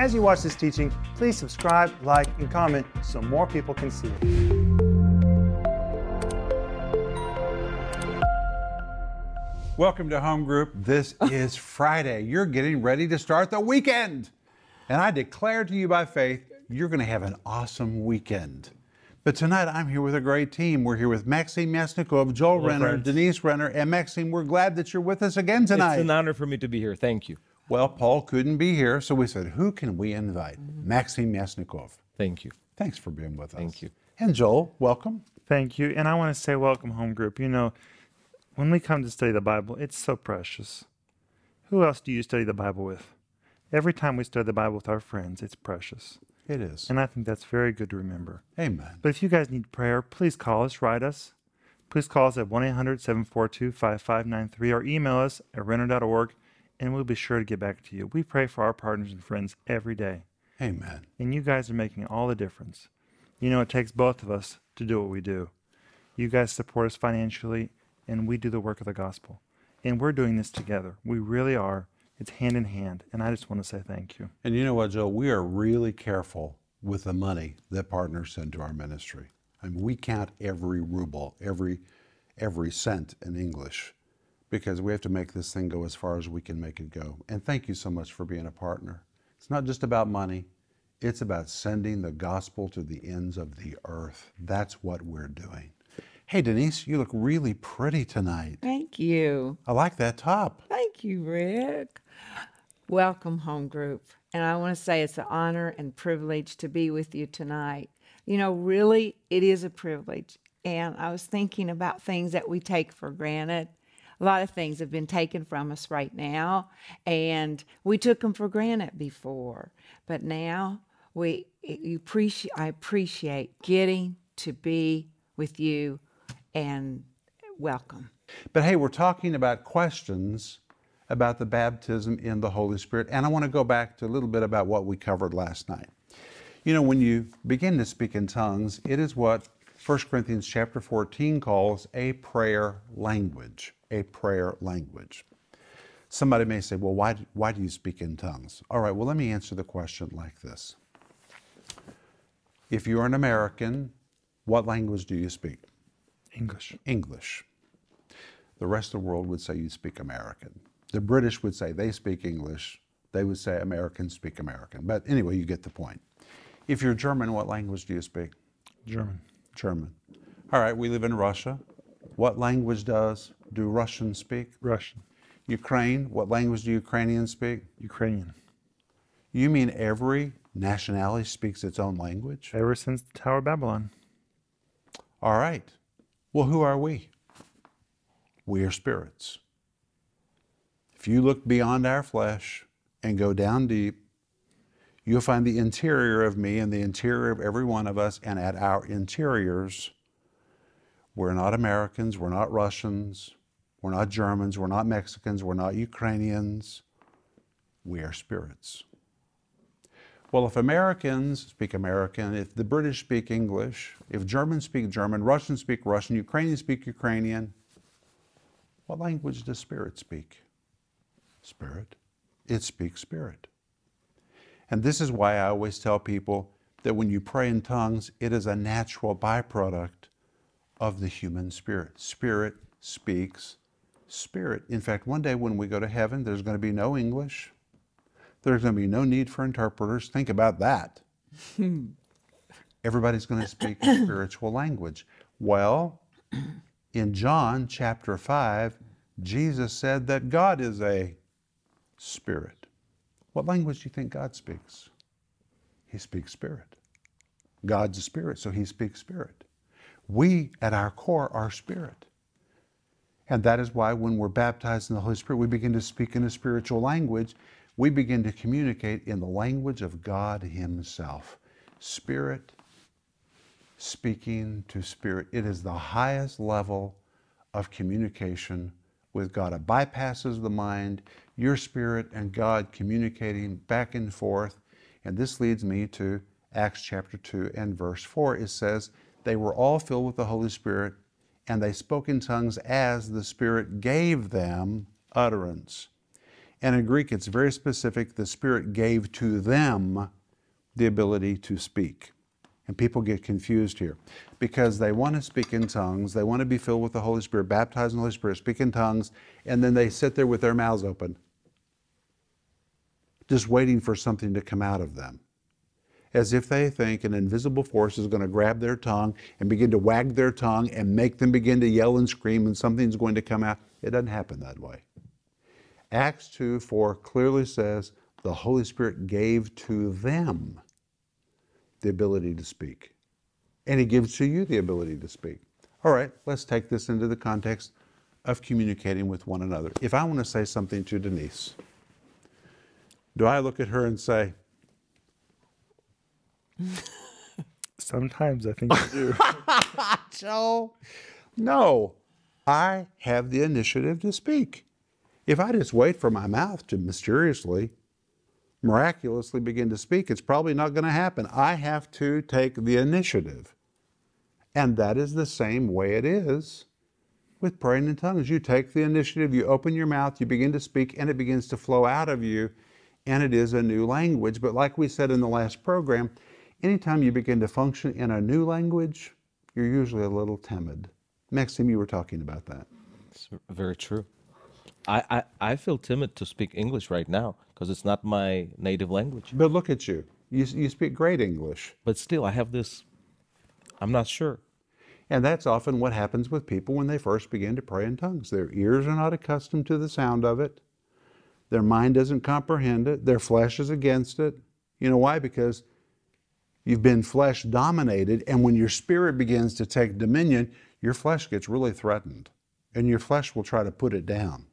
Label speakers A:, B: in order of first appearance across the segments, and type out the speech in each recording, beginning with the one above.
A: As you watch this teaching, please subscribe, like, and comment so more people can see it.
B: Welcome to Home Group. This is Friday. You're getting ready to start the weekend. And I declare to you by faith, you're going to have an awesome weekend. But tonight I'm here with a great team. We're here with Maxime Yasnikov, Joel
C: Hello,
B: Renner,
C: friends.
B: Denise Renner, and Maxime. We're glad that you're with us again tonight.
C: It's an honor for me to be here. Thank you.
B: Well, Paul couldn't be here, so we said, who can we invite? Mm-hmm. Maxim Yasnikov.
C: Thank you.
B: Thanks for being with us.
C: Thank you.
B: And Joel, welcome.
D: Thank you. And I want to say, welcome home group. You know, when we come to study the Bible, it's so precious. Who else do you study the Bible with? Every time we study the Bible with our friends, it's precious.
B: It is.
D: And I think that's very good to remember.
B: Amen.
D: But if you guys need prayer, please call us, write us. Please call us at 1 800 742 5593 or email us at renner.org and we'll be sure to get back to you. We pray for our partners and friends every day.
B: Amen.
D: And you guys are making all the difference. You know, it takes both of us to do what we do. You guys support us financially, and we do the work of the gospel. And we're doing this together. We really are. It's hand in hand. And I just want to say thank you.
B: And you know what, Joe? We are really careful with the money that partners send to our ministry. I mean, we count every ruble, every every cent in English, because we have to make this thing go as far as we can make it go. And thank you so much for being a partner. It's not just about money; it's about sending the gospel to the ends of the earth. That's what we're doing. Hey, Denise, you look really pretty tonight.
E: Thank you.
B: I like that top.
E: Thank you, Rick. Welcome, home group. And I want to say it's an honor and privilege to be with you tonight. You know, really, it is a privilege. And I was thinking about things that we take for granted. A lot of things have been taken from us right now, and we took them for granted before. But now we appreciate I appreciate getting to be with you and welcome.
B: But hey, we're talking about questions about the baptism in the Holy Spirit. And I want to go back to a little bit about what we covered last night. You know, when you begin to speak in tongues, it is what 1 Corinthians chapter 14 calls a prayer language. A prayer language. Somebody may say, well, why, why do you speak in tongues? All right, well, let me answer the question like this. If you're an American, what language do you speak?
D: English.
B: English. The rest of the world would say you speak American. The British would say they speak English. They would say Americans speak American. But anyway, you get the point. If you're German, what language do you speak?
D: German.
B: German. All right, we live in Russia. What language does do Russians speak?
D: Russian.
B: Ukraine, what language do Ukrainians speak?
D: Ukrainian.
B: You mean every nationality speaks its own language?
D: Ever since the Tower of Babylon.
B: All right. Well, who are we? We are spirits. If you look beyond our flesh and go down deep, you'll find the interior of me and the interior of every one of us, and at our interiors, we're not Americans, we're not Russians, we're not Germans, we're not Mexicans, we're not Ukrainians. We are spirits. Well, if Americans speak American, if the British speak English, if Germans speak German, Russians speak Russian, Ukrainians speak Ukrainian, what language does spirit speak? Spirit. It speaks spirit. And this is why I always tell people that when you pray in tongues, it is a natural byproduct of the human spirit. Spirit speaks spirit. In fact, one day when we go to heaven, there's going to be no English. There's going to be no need for interpreters. Think about that. Everybody's going to speak a spiritual language. Well, in John chapter 5, Jesus said that God is a spirit. What language do you think God speaks? He speaks spirit. God's a spirit, so he speaks spirit. We, at our core, are spirit. And that is why when we're baptized in the Holy Spirit, we begin to speak in a spiritual language. We begin to communicate in the language of God Himself. Spirit speaking to spirit. It is the highest level of communication with God. It bypasses the mind, your spirit and God communicating back and forth. And this leads me to Acts chapter 2 and verse 4. It says, They were all filled with the Holy Spirit, and they spoke in tongues as the Spirit gave them utterance. And in Greek, it's very specific. The Spirit gave to them the ability to speak. And people get confused here because they want to speak in tongues, they want to be filled with the Holy Spirit, baptized in the Holy Spirit, speak in tongues, and then they sit there with their mouths open, just waiting for something to come out of them. As if they think an invisible force is going to grab their tongue and begin to wag their tongue and make them begin to yell and scream and something's going to come out. It doesn't happen that way. Acts 2 4 clearly says the Holy Spirit gave to them the ability to speak. And He gives to you the ability to speak. All right, let's take this into the context of communicating with one another. If I want to say something to Denise, do I look at her and say,
D: Sometimes I think you do.
B: Joe? No, I have the initiative to speak. If I just wait for my mouth to mysteriously, miraculously begin to speak, it's probably not going to happen. I have to take the initiative. And that is the same way it is with praying in tongues. You take the initiative, you open your mouth, you begin to speak, and it begins to flow out of you, and it is a new language. But like we said in the last program, anytime you begin to function in a new language, you're usually a little timid. Maxim, you were talking about that.
C: It's very true. I, I, I feel timid to speak English right now because it's not my native language.
B: But look at you. You, you speak great English.
C: But still, I have this, I'm not sure.
B: And that's often what happens with people when they first begin to pray in tongues. Their ears are not accustomed to the sound of it, their mind doesn't comprehend it, their flesh is against it. You know why? Because you've been flesh dominated, and when your spirit begins to take dominion, your flesh gets really threatened, and your flesh will try to put it down.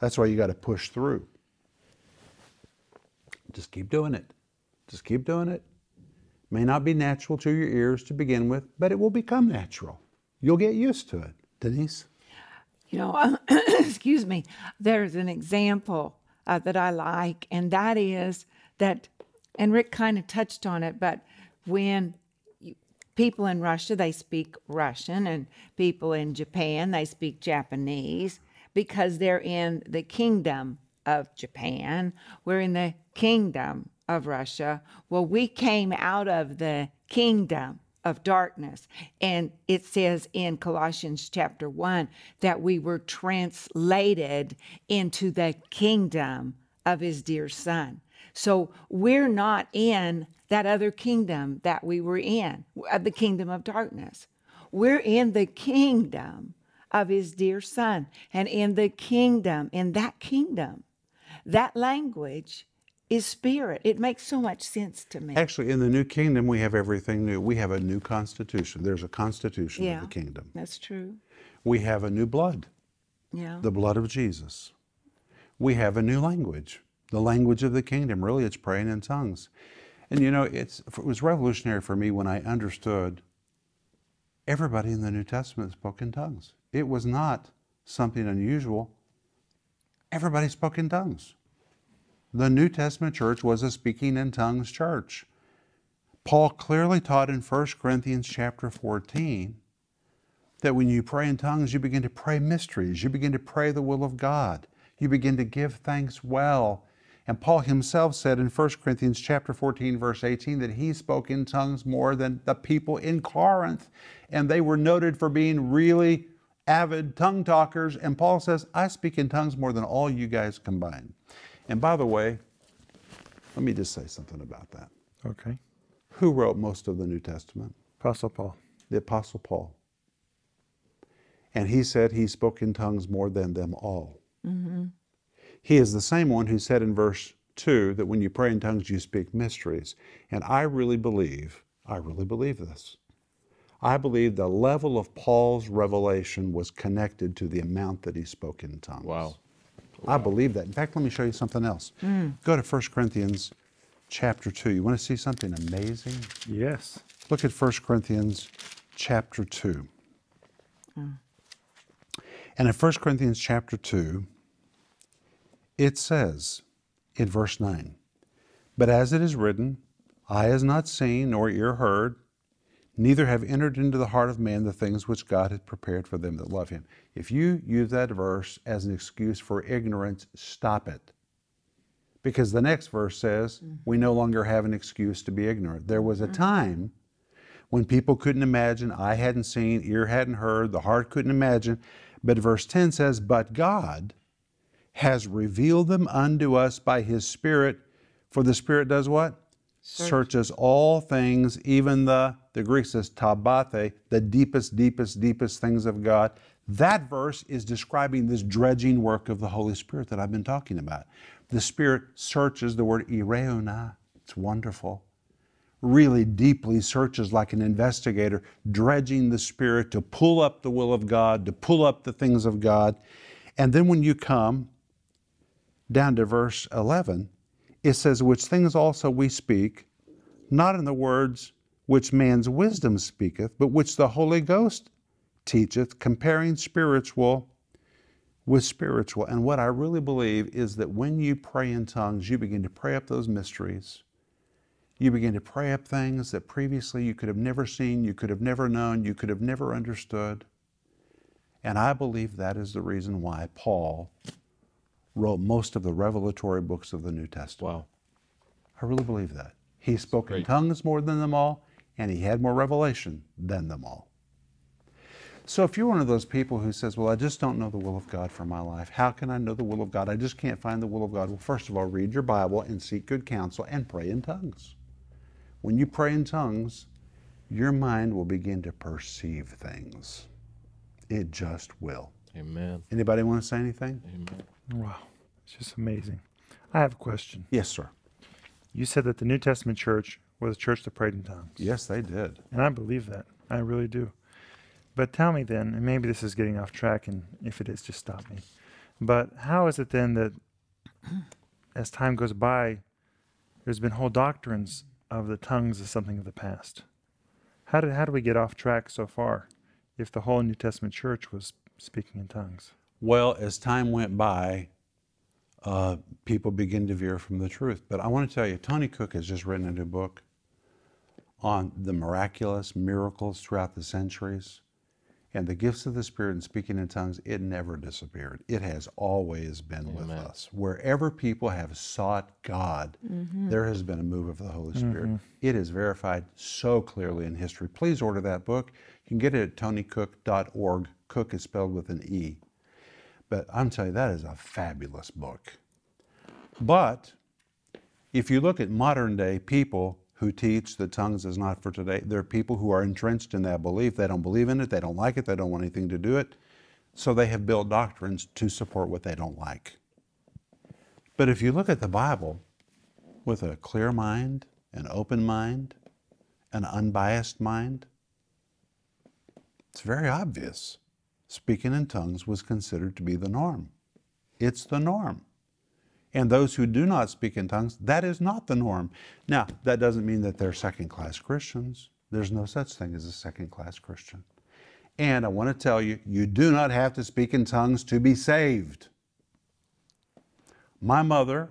B: That's why you got to push through. Just keep doing it. Just keep doing it. May not be natural to your ears to begin with, but it will become natural. You'll get used to it. Denise?
E: You know, excuse me, there's an example uh, that I like, and that is that, and Rick kind of touched on it, but when you, people in Russia, they speak Russian, and people in Japan, they speak Japanese because they're in the kingdom of Japan. We're in the kingdom of Russia. Well, we came out of the kingdom of darkness. And it says in Colossians chapter 1 that we were translated into the kingdom of his dear son. So we're not in that other kingdom that we were in, uh, the kingdom of darkness. We're in the kingdom of his dear son. And in the kingdom, in that kingdom, that language is spirit. It makes so much sense to me.
B: Actually, in the new kingdom, we have everything new. We have a new constitution. There's a constitution
E: yeah,
B: of the kingdom.
E: That's true.
B: We have a new blood,
E: Yeah.
B: the blood of Jesus. We have a new language, the language of the kingdom. Really, it's praying in tongues. And you know, it's, it was revolutionary for me when I understood everybody in the New Testament spoke in tongues. It was not something unusual. Everybody spoke in tongues. The New Testament church was a speaking in tongues church. Paul clearly taught in 1 Corinthians chapter 14 that when you pray in tongues, you begin to pray mysteries. You begin to pray the will of God. You begin to give thanks well. And Paul himself said in 1 Corinthians chapter 14 verse 18 that he spoke in tongues more than the people in Corinth and they were noted for being really avid tongue talkers and Paul says I speak in tongues more than all you guys combined. And by the way, let me just say something about that.
D: Okay.
B: Who wrote most of the New Testament?
D: Apostle Paul.
B: The Apostle Paul. And he said he spoke in tongues more than them all. Mm-hmm. He is the same one who said in verse 2 that when you pray in tongues, you speak mysteries. And I really believe, I really believe this. I believe the level of Paul's revelation was connected to the amount that he spoke in tongues.
C: Wow.
B: I believe that. In fact, let me show you something else. Mm. Go to 1 Corinthians chapter 2. You want to see something amazing?
D: Yes.
B: Look at 1 Corinthians chapter 2. Mm. And in 1 Corinthians chapter 2, it says in verse 9, But as it is written, Eye has not seen, nor ear heard, neither have entered into the heart of man the things which God hath prepared for them that love him. If you use that verse as an excuse for ignorance, stop it. Because the next verse says, mm-hmm. we no longer have an excuse to be ignorant. There was a mm-hmm. time when people couldn't imagine, eye hadn't seen, ear hadn't heard, the heart couldn't imagine. But verse 10 says, But God has revealed them unto us by his Spirit. For the Spirit does what? Searches all things, even the, the Greek says tabate, the deepest, deepest, deepest things of God. That verse is describing this dredging work of the Holy Spirit that I've been talking about. The Spirit searches the word ireuna. It's wonderful really deeply searches like an investigator, dredging the Spirit to pull up the will of God, to pull up the things of God. And then when you come down to verse 11, it says, Which things also we speak, not in the words which man's wisdom speaketh, but which the Holy Ghost teacheth, comparing spiritual with spiritual. And what I really believe is that when you pray in tongues, you begin to pray up those mysteries you begin to pray up things that previously you could have never seen, you could have never known, you could have never understood. And I believe that is the reason why Paul wrote most of the revelatory books of the New Testament.
C: Wow.
B: I really believe that. He spoke in tongues more than them all, and he had more revelation than them all. So if you're one of those people who says, Well, I just don't know the will of God for my life, how can I know the will of God? I just can't find the will of God. Well, first of all, read your Bible and seek good counsel and pray in tongues. When you pray in tongues, your mind will begin to perceive things. It just will.
C: Amen.
B: Anybody want to say anything?
C: Amen.
D: Wow. It's just amazing. I have a question.
B: Yes, sir.
D: You said that the New Testament church was a church that prayed in tongues.
B: Yes, they did.
D: And I believe that. I really do. But tell me then, and maybe this is getting off track, and if it is, just stop me. But how is it then that as time goes by, there's been whole doctrines of the tongues as something of the past? How did how do we get off track so far if the whole New Testament church was speaking in tongues?
B: Well, as time went by, uh, people begin to veer from the truth. But I want to tell you, Tony Cooke has just written a new book on the miraculous miracles throughout the centuries. And the gifts of the Spirit and speaking in tongues, it never disappeared. It has always been with us. Wherever people have sought God, there has been a move of the Holy Spirit. It is verified so clearly in history. Please order that book. You can get it at tonycooke.org. Cooke is spelled with an E. But I'm telling you, that is a fabulous book. But if you look at modern day people who teach that tongues is not for today, there are people who are entrenched in that belief. They don't believe in it, they don't like it, they don't want anything to do it. So they have built doctrines to support what they don't like. But if you look at the Bible with a clear mind, an open mind, an unbiased mind, it's very obvious. Speaking in tongues was considered to be the norm. It's the norm. And those who do not speak in tongues, that is not the norm. Now, that doesn't mean that they're second class Christians. There's no such thing as a second class Christian. And I want to tell you, you do not have to speak in tongues to be saved. My mother,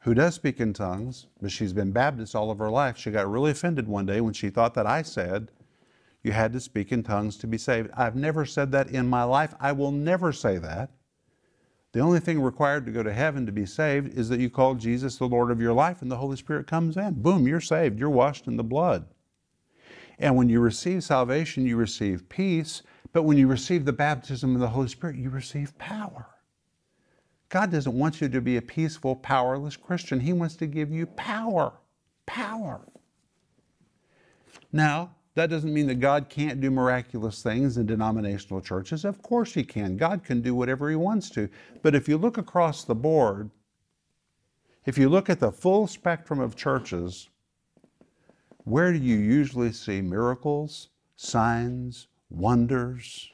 B: who does speak in tongues, but she's been Baptist all of her life, she got really offended one day when she thought that I said you had to speak in tongues to be saved. I've never said that in my life. I will never say that. The only thing required to go to heaven to be saved is that you call Jesus the Lord of your life and the Holy Spirit comes in. Boom, you're saved. You're washed in the blood. And when you receive salvation, you receive peace. But when you receive the baptism of the Holy Spirit, you receive power. God doesn't want you to be a peaceful, powerless Christian. He wants to give you power. Power. Now, that doesn't mean that God can't do miraculous things in denominational churches. Of course, He can. God can do whatever He wants to. But if you look across the board, if you look at the full spectrum of churches, where do you usually see miracles, signs, wonders,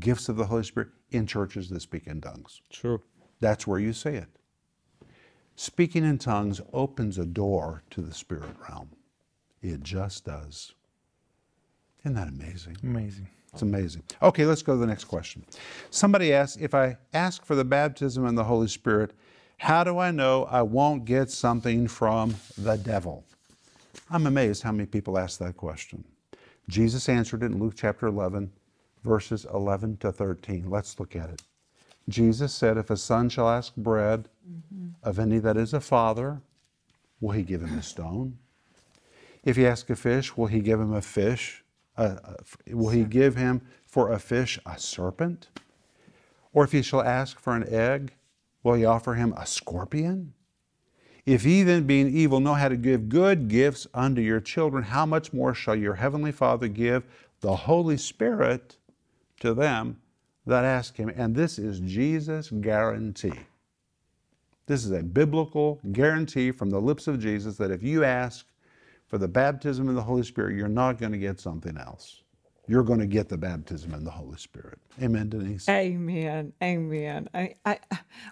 B: gifts of the Holy Spirit? In churches that speak in tongues.
C: True.
B: That's where you see it. Speaking in tongues opens a door to the spirit realm. It just does. Isn't that amazing?
D: Amazing.
B: It's amazing. Okay, let's go to the next question. Somebody asked if I ask for the baptism in the Holy Spirit, how do I know I won't get something from the devil? I'm amazed how many people ask that question. Jesus answered it in Luke chapter 11, verses 11 to 13. Let's look at it. Jesus said, If a son shall ask bread mm-hmm. of any that is a father, will he give him a stone? If he ask a fish, will he give him a fish? Uh, will he give him for a fish a serpent? Or if he shall ask for an egg, will he offer him a scorpion? If ye then, being evil, know how to give good gifts unto your children, how much more shall your heavenly Father give the Holy Spirit to them that ask him? And this is Jesus' guarantee. This is a biblical guarantee from the lips of Jesus that if you ask for the baptism in the Holy Spirit, you're not going to get something else. You're going to get the baptism in the Holy Spirit. Amen, Denise.
E: Amen. Amen. I, I,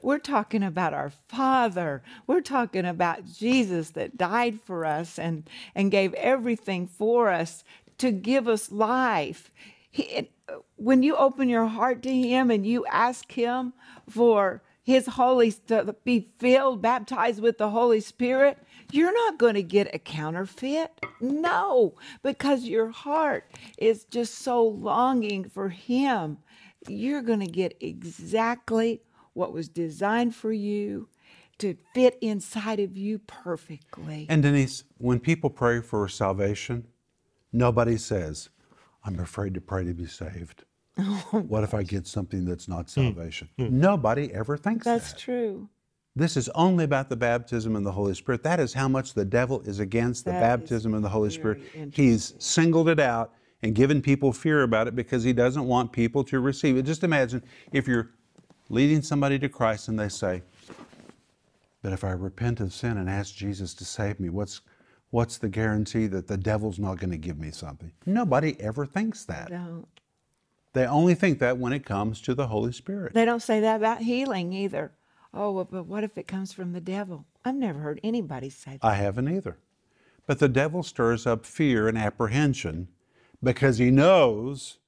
E: we're talking about our Father. We're talking about Jesus that died for us and, and gave everything for us to give us life. He, uh, when you open your heart to Him and you ask Him for His Holy to be filled, baptized with the Holy Spirit, you're not going to get a counterfeit. No, because your heart is just so longing for Him. You're going to get exactly what was designed for you to fit inside of you perfectly.
B: And Denise, when people pray for salvation, nobody says, I'm afraid to pray to be saved. what if I get something that's not salvation? Nobody ever thinks
E: That's
B: that.
E: true.
B: This is only about the baptism in the Holy Spirit. That is how much the devil is against the baptism in the Holy Spirit. He's singled it out and given people fear about it because he doesn't want people to receive it. Just imagine if you're leading somebody to Christ and they say, But if I repent of sin and ask Jesus to save me, what's what's the guarantee that the devil's not going to give me something? Nobody ever thinks that. They only think that when it comes to the Holy Spirit.
E: They don't say that about healing either. Oh, well, but what if it comes from the devil? I've never heard anybody say that.
B: I haven't either. But the devil stirs up fear and apprehension because he knows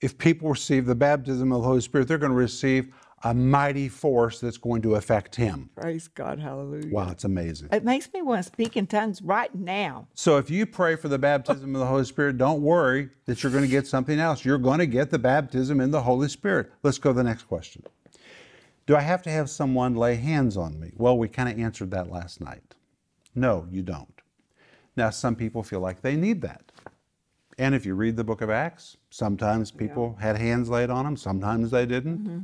B: if people receive the baptism of the Holy Spirit, they're going to receive a mighty force that's going to affect him.
E: Praise God, hallelujah.
B: Wow, it's amazing.
E: It makes me want to speak in tongues right now.
B: So if you pray for the baptism of the Holy Spirit, don't worry that you're going to get something else. You're going to get the baptism in the Holy Spirit. Let's go to the next question. Do I have to have someone lay hands on me? Well, we kind of answered that last night. No, you don't. Now, some people feel like they need that. And if you read the book of Acts, sometimes people had hands laid on them, sometimes they didn't. Mm-hmm.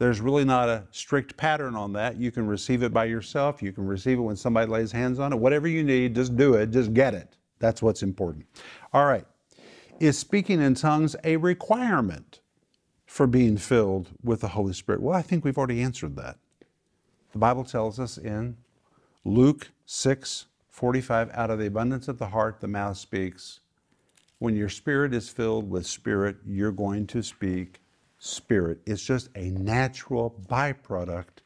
B: There's really not a strict pattern on that. You can receive it by yourself, you can receive it when somebody lays hands on it. Whatever you need, just do it, just get it. That's what's important. All right. Is speaking in tongues a requirement for being filled with the Holy Spirit? Well, I think we've already answered that. The Bible tells us in Luke 6 45, out of the abundance of the heart, the mouth speaks. When your spirit is filled with spirit, you're going to speak spirit. It's just a natural byproduct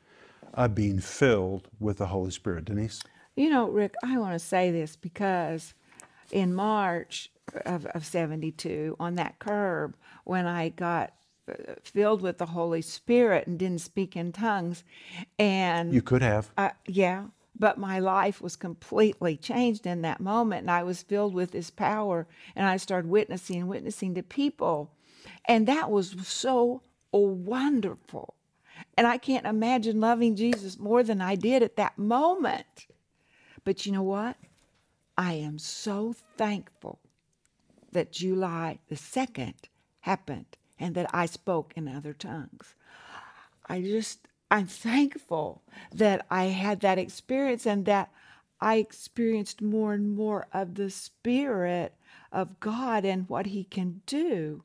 B: of being filled with the Holy Spirit. Denise?
E: You know, Rick, I want to say this because in March of, of 72, on that curb, when I got uh, filled with the Holy Spirit and didn't speak in tongues, and
B: You could have.
E: Uh, yeah, but my life was completely changed in that moment, and I was filled with His power, and I started witnessing and witnessing to people, and that was so wonderful. And I can't imagine loving Jesus more than I did at that moment. But you know what? I am so thankful that July the 2nd happened and that I spoke in other tongues. I just, I'm thankful that I had that experience and that I experienced more and more of the Spirit of God and what He can do.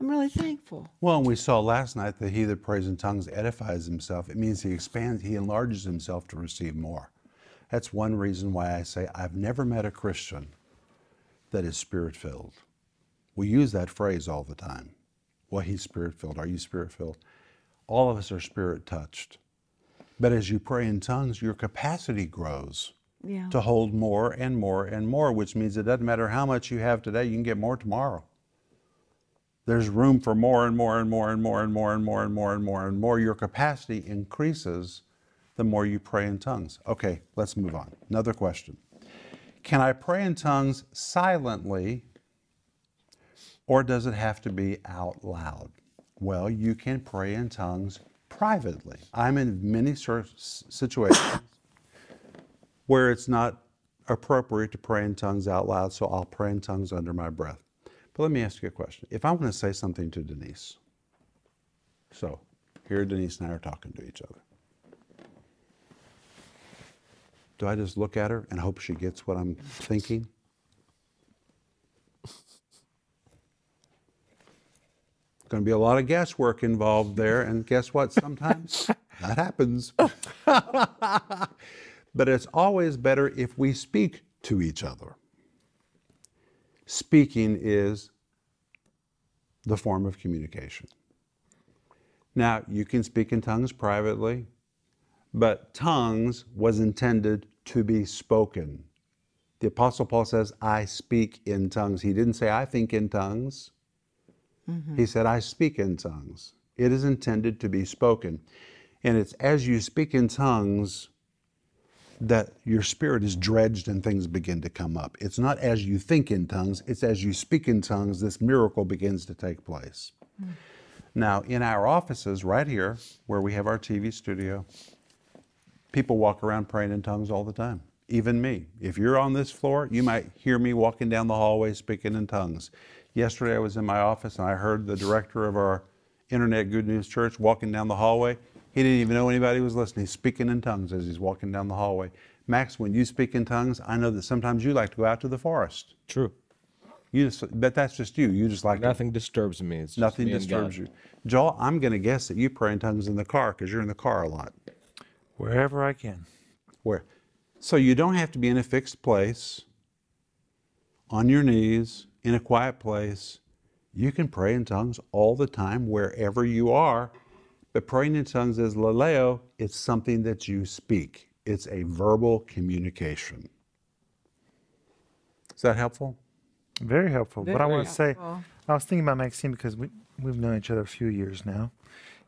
E: I'm really thankful.
B: Well, and we saw last night that he that prays in tongues edifies himself. It means he expands, he enlarges himself to receive more. That's one reason why I say I've never met a Christian that is spirit filled. We use that phrase all the time. Well, he's spirit filled. Are you spirit filled? All of us are spirit touched. But as you pray in tongues, your capacity grows
E: Yeah.
B: to hold more and more and more, which means it doesn't matter how much you have today, you can get more tomorrow. There's room for more and more and more and more and more and more and more and more and more. Your capacity increases the more you pray in tongues. Okay, let's move on. Another question. Can I pray in tongues silently or does it have to be out loud? Well, you can pray in tongues privately. I'm in many situations where it's not appropriate to pray in tongues out loud, so I'll pray in tongues under my breath. But let me ask you a question. If I want to say something to Denise, so here Denise and I are talking to each other. Do I just look at her and hope she gets what I'm thinking? Going to be a lot of guesswork involved there, and guess what? Sometimes that happens. but it's always better if we speak to each other. Speaking is the form of communication. Now, you can speak in tongues privately, but tongues was intended to be spoken. The Apostle Paul says, I speak in tongues. He didn't say, I think in tongues. Mm-hmm. He said, I speak in tongues. It is intended to be spoken. And it's as you speak in tongues that your spirit is dredged and things begin to come up. It's not as you think in tongues, it's as you speak in tongues, this miracle begins to take place. Now, in our offices right here, where we have our TV studio, people walk around praying in tongues all the time. Even me. If you're on this floor, you might hear me walking down the hallway speaking in tongues. Yesterday, I was in my office and I heard the director of our Internet Good News Church walking down the hallway. He didn't even know anybody was listening. He's speaking in tongues as he's walking down the hallway. Max, when you speak in tongues, I know that sometimes you like to go out to the forest.
C: True.
B: You just, but that's just you. You just like to-
C: Nothing disturbs me. It's just
B: nothing
C: me
B: disturbs you. Joel, I'm going to guess that you pray in tongues in the car because you're in the car a lot.
D: Wherever I can.
B: Where, so you don't have to be in a fixed place, on your knees, in a quiet place. You can pray in tongues all the time, wherever you are. But praying in tongues is laleo. It's something that you speak. It's a verbal communication. Is that helpful?
D: Very helpful. but I want to say. I was thinking about Maxime because we we've known each other a few years now,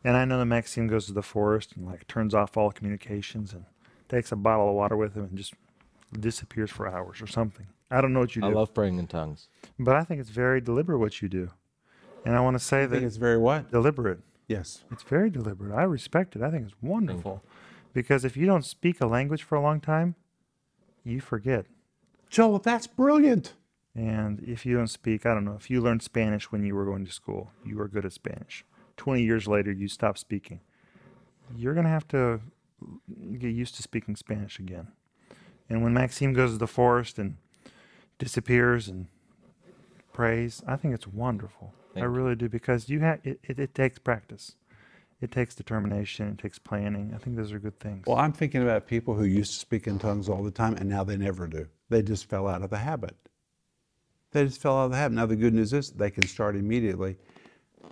D: and I know that Maxime goes to the forest and like turns off all communications and takes a bottle of water with him and just disappears for hours or something. I don't know what you do,
C: I love praying in tongues.
D: but I think it's very deliberate what you do, and I want to say
B: I think
D: that
B: it's very what?
D: deliberate.
B: Yes.
D: It's very deliberate. I respect it. I think it's wonderful, because if you don't speak a language for a long time, you forget.
B: Joel, that's brilliant.
D: And if you don't speak, I don't know, if you learned Spanish when you were going to school, you were good at Spanish. 20 years later, you stop speaking. You're going to have to get used to speaking Spanish again. And when Maxime goes to the forest and disappears and prays, I think it's wonderful. I
C: Thank you.
D: really do because you have it, it, it takes practice. It takes determination, it takes planning. I think those are good things.
B: Well, I'm thinking about people who used to speak in tongues all the time and now they never do. They just fell out of the habit. They just fell out of the habit. Now, the good news is they can start immediately.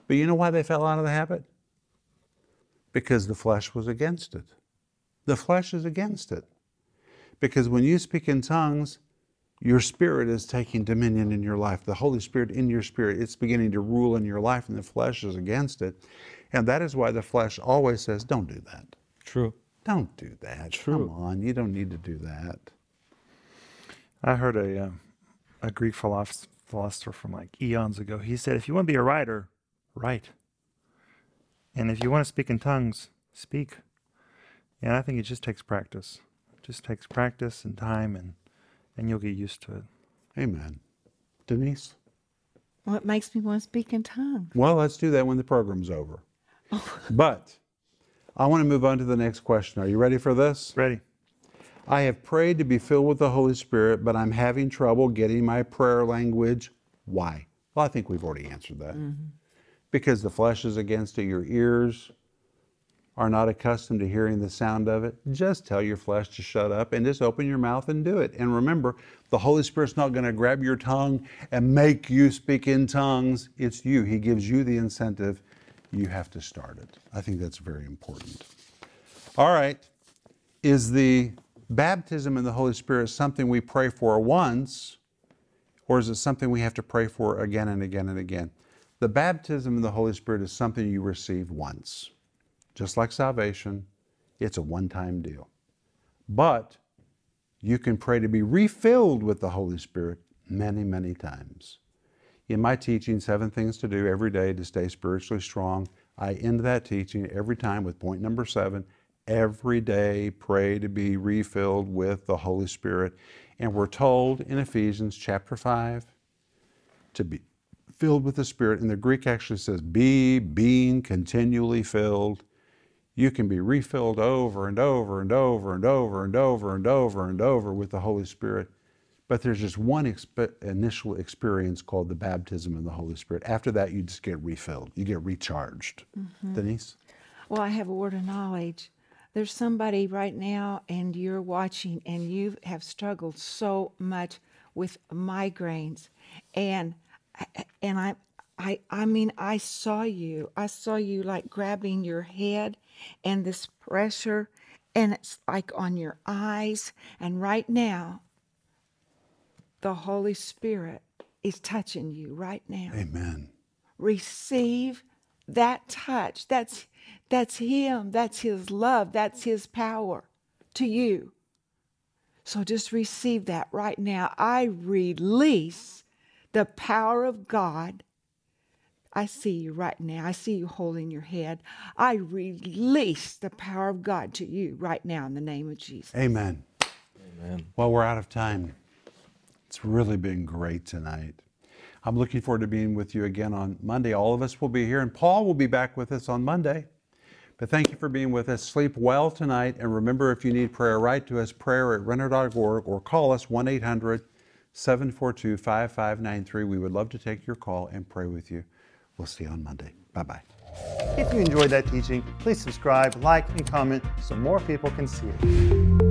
B: But you know why they fell out of the habit? Because the flesh was against it. The flesh is against it. Because when you speak in tongues, your spirit is taking dominion in your life. The Holy Spirit in your spirit, it's beginning to rule in your life, and the flesh is against it. And that is why the flesh always says, Don't do that.
C: True.
B: Don't do that.
C: True.
B: Come on, you don't need to do that.
D: I heard a uh, a Greek philosopher, philosopher from like eons ago. He said, "If you want to be a writer, write, and if you want to speak in tongues, speak." And I think it just takes practice. It just takes practice and time, and and you'll get used to it.
B: Amen. Denise?
E: What makes me want to speak in tongues?
B: Well, let's do that when the program's over. Oh. But I want to move on to the next question. Are you ready for this?
D: Ready?
B: I have prayed to be filled with the Holy Spirit, but I'm having trouble getting my prayer language. Why? Well, I think we've already answered that. Mm-hmm. Because the flesh is against it, your ears are not accustomed to hearing the sound of it. Just tell your flesh to shut up and just open your mouth and do it. And remember, the Holy Spirit's not going to grab your tongue and make you speak in tongues. It's you. He gives you the incentive. You have to start it. I think that's very important. All right. Is the baptism in the Holy Spirit something we pray for once, or is it something we have to pray for again and again and again? The baptism in the Holy Spirit is something you receive once. Just like salvation, it's a one time deal. But you can pray to be refilled with the Holy Spirit many, many times. In my teaching, Seven Things to Do Every Day to Stay Spiritually Strong, I end that teaching every time with point number seven every day pray to be refilled with the Holy Spirit. And we're told in Ephesians chapter 5 to be filled with the Spirit. And the Greek actually says, be being continually filled. You can be refilled over and over and over and over and over and over and over with the Holy Spirit. But there's just one exp- initial experience called the baptism in the Holy Spirit. After that, you just get refilled, you get recharged. Mm-hmm. Denise?
E: Well, I have a word of knowledge. There's somebody right now, and you're watching, and you have struggled so much with migraines, and and I, I, I mean, I saw you. I saw you like grabbing your head, and this pressure, and it's like on your eyes. And right now, the Holy Spirit is touching you right now.
B: Amen.
E: receive that touch. That's that's him. That's his love. That's his power to you. So just receive that right now. I release the power of god i see you right now i see you holding your head i release the power of god to you right now in the name of jesus
B: Amen.
C: Amen.
B: Well, we're out of time. It's really been great tonight. I'm looking forward to being with you again on Monday. All of us will be here, and Paul will be back with us on Monday. But thank you for being with us. Sleep well tonight, and remember if you need prayer, write to us prayer at renner.org or call us 1 800 742 5593. We would love to take your call and pray with you. We'll see you on Monday. Bye bye.
A: If you enjoyed that teaching, please subscribe, like, and comment so more people can see it.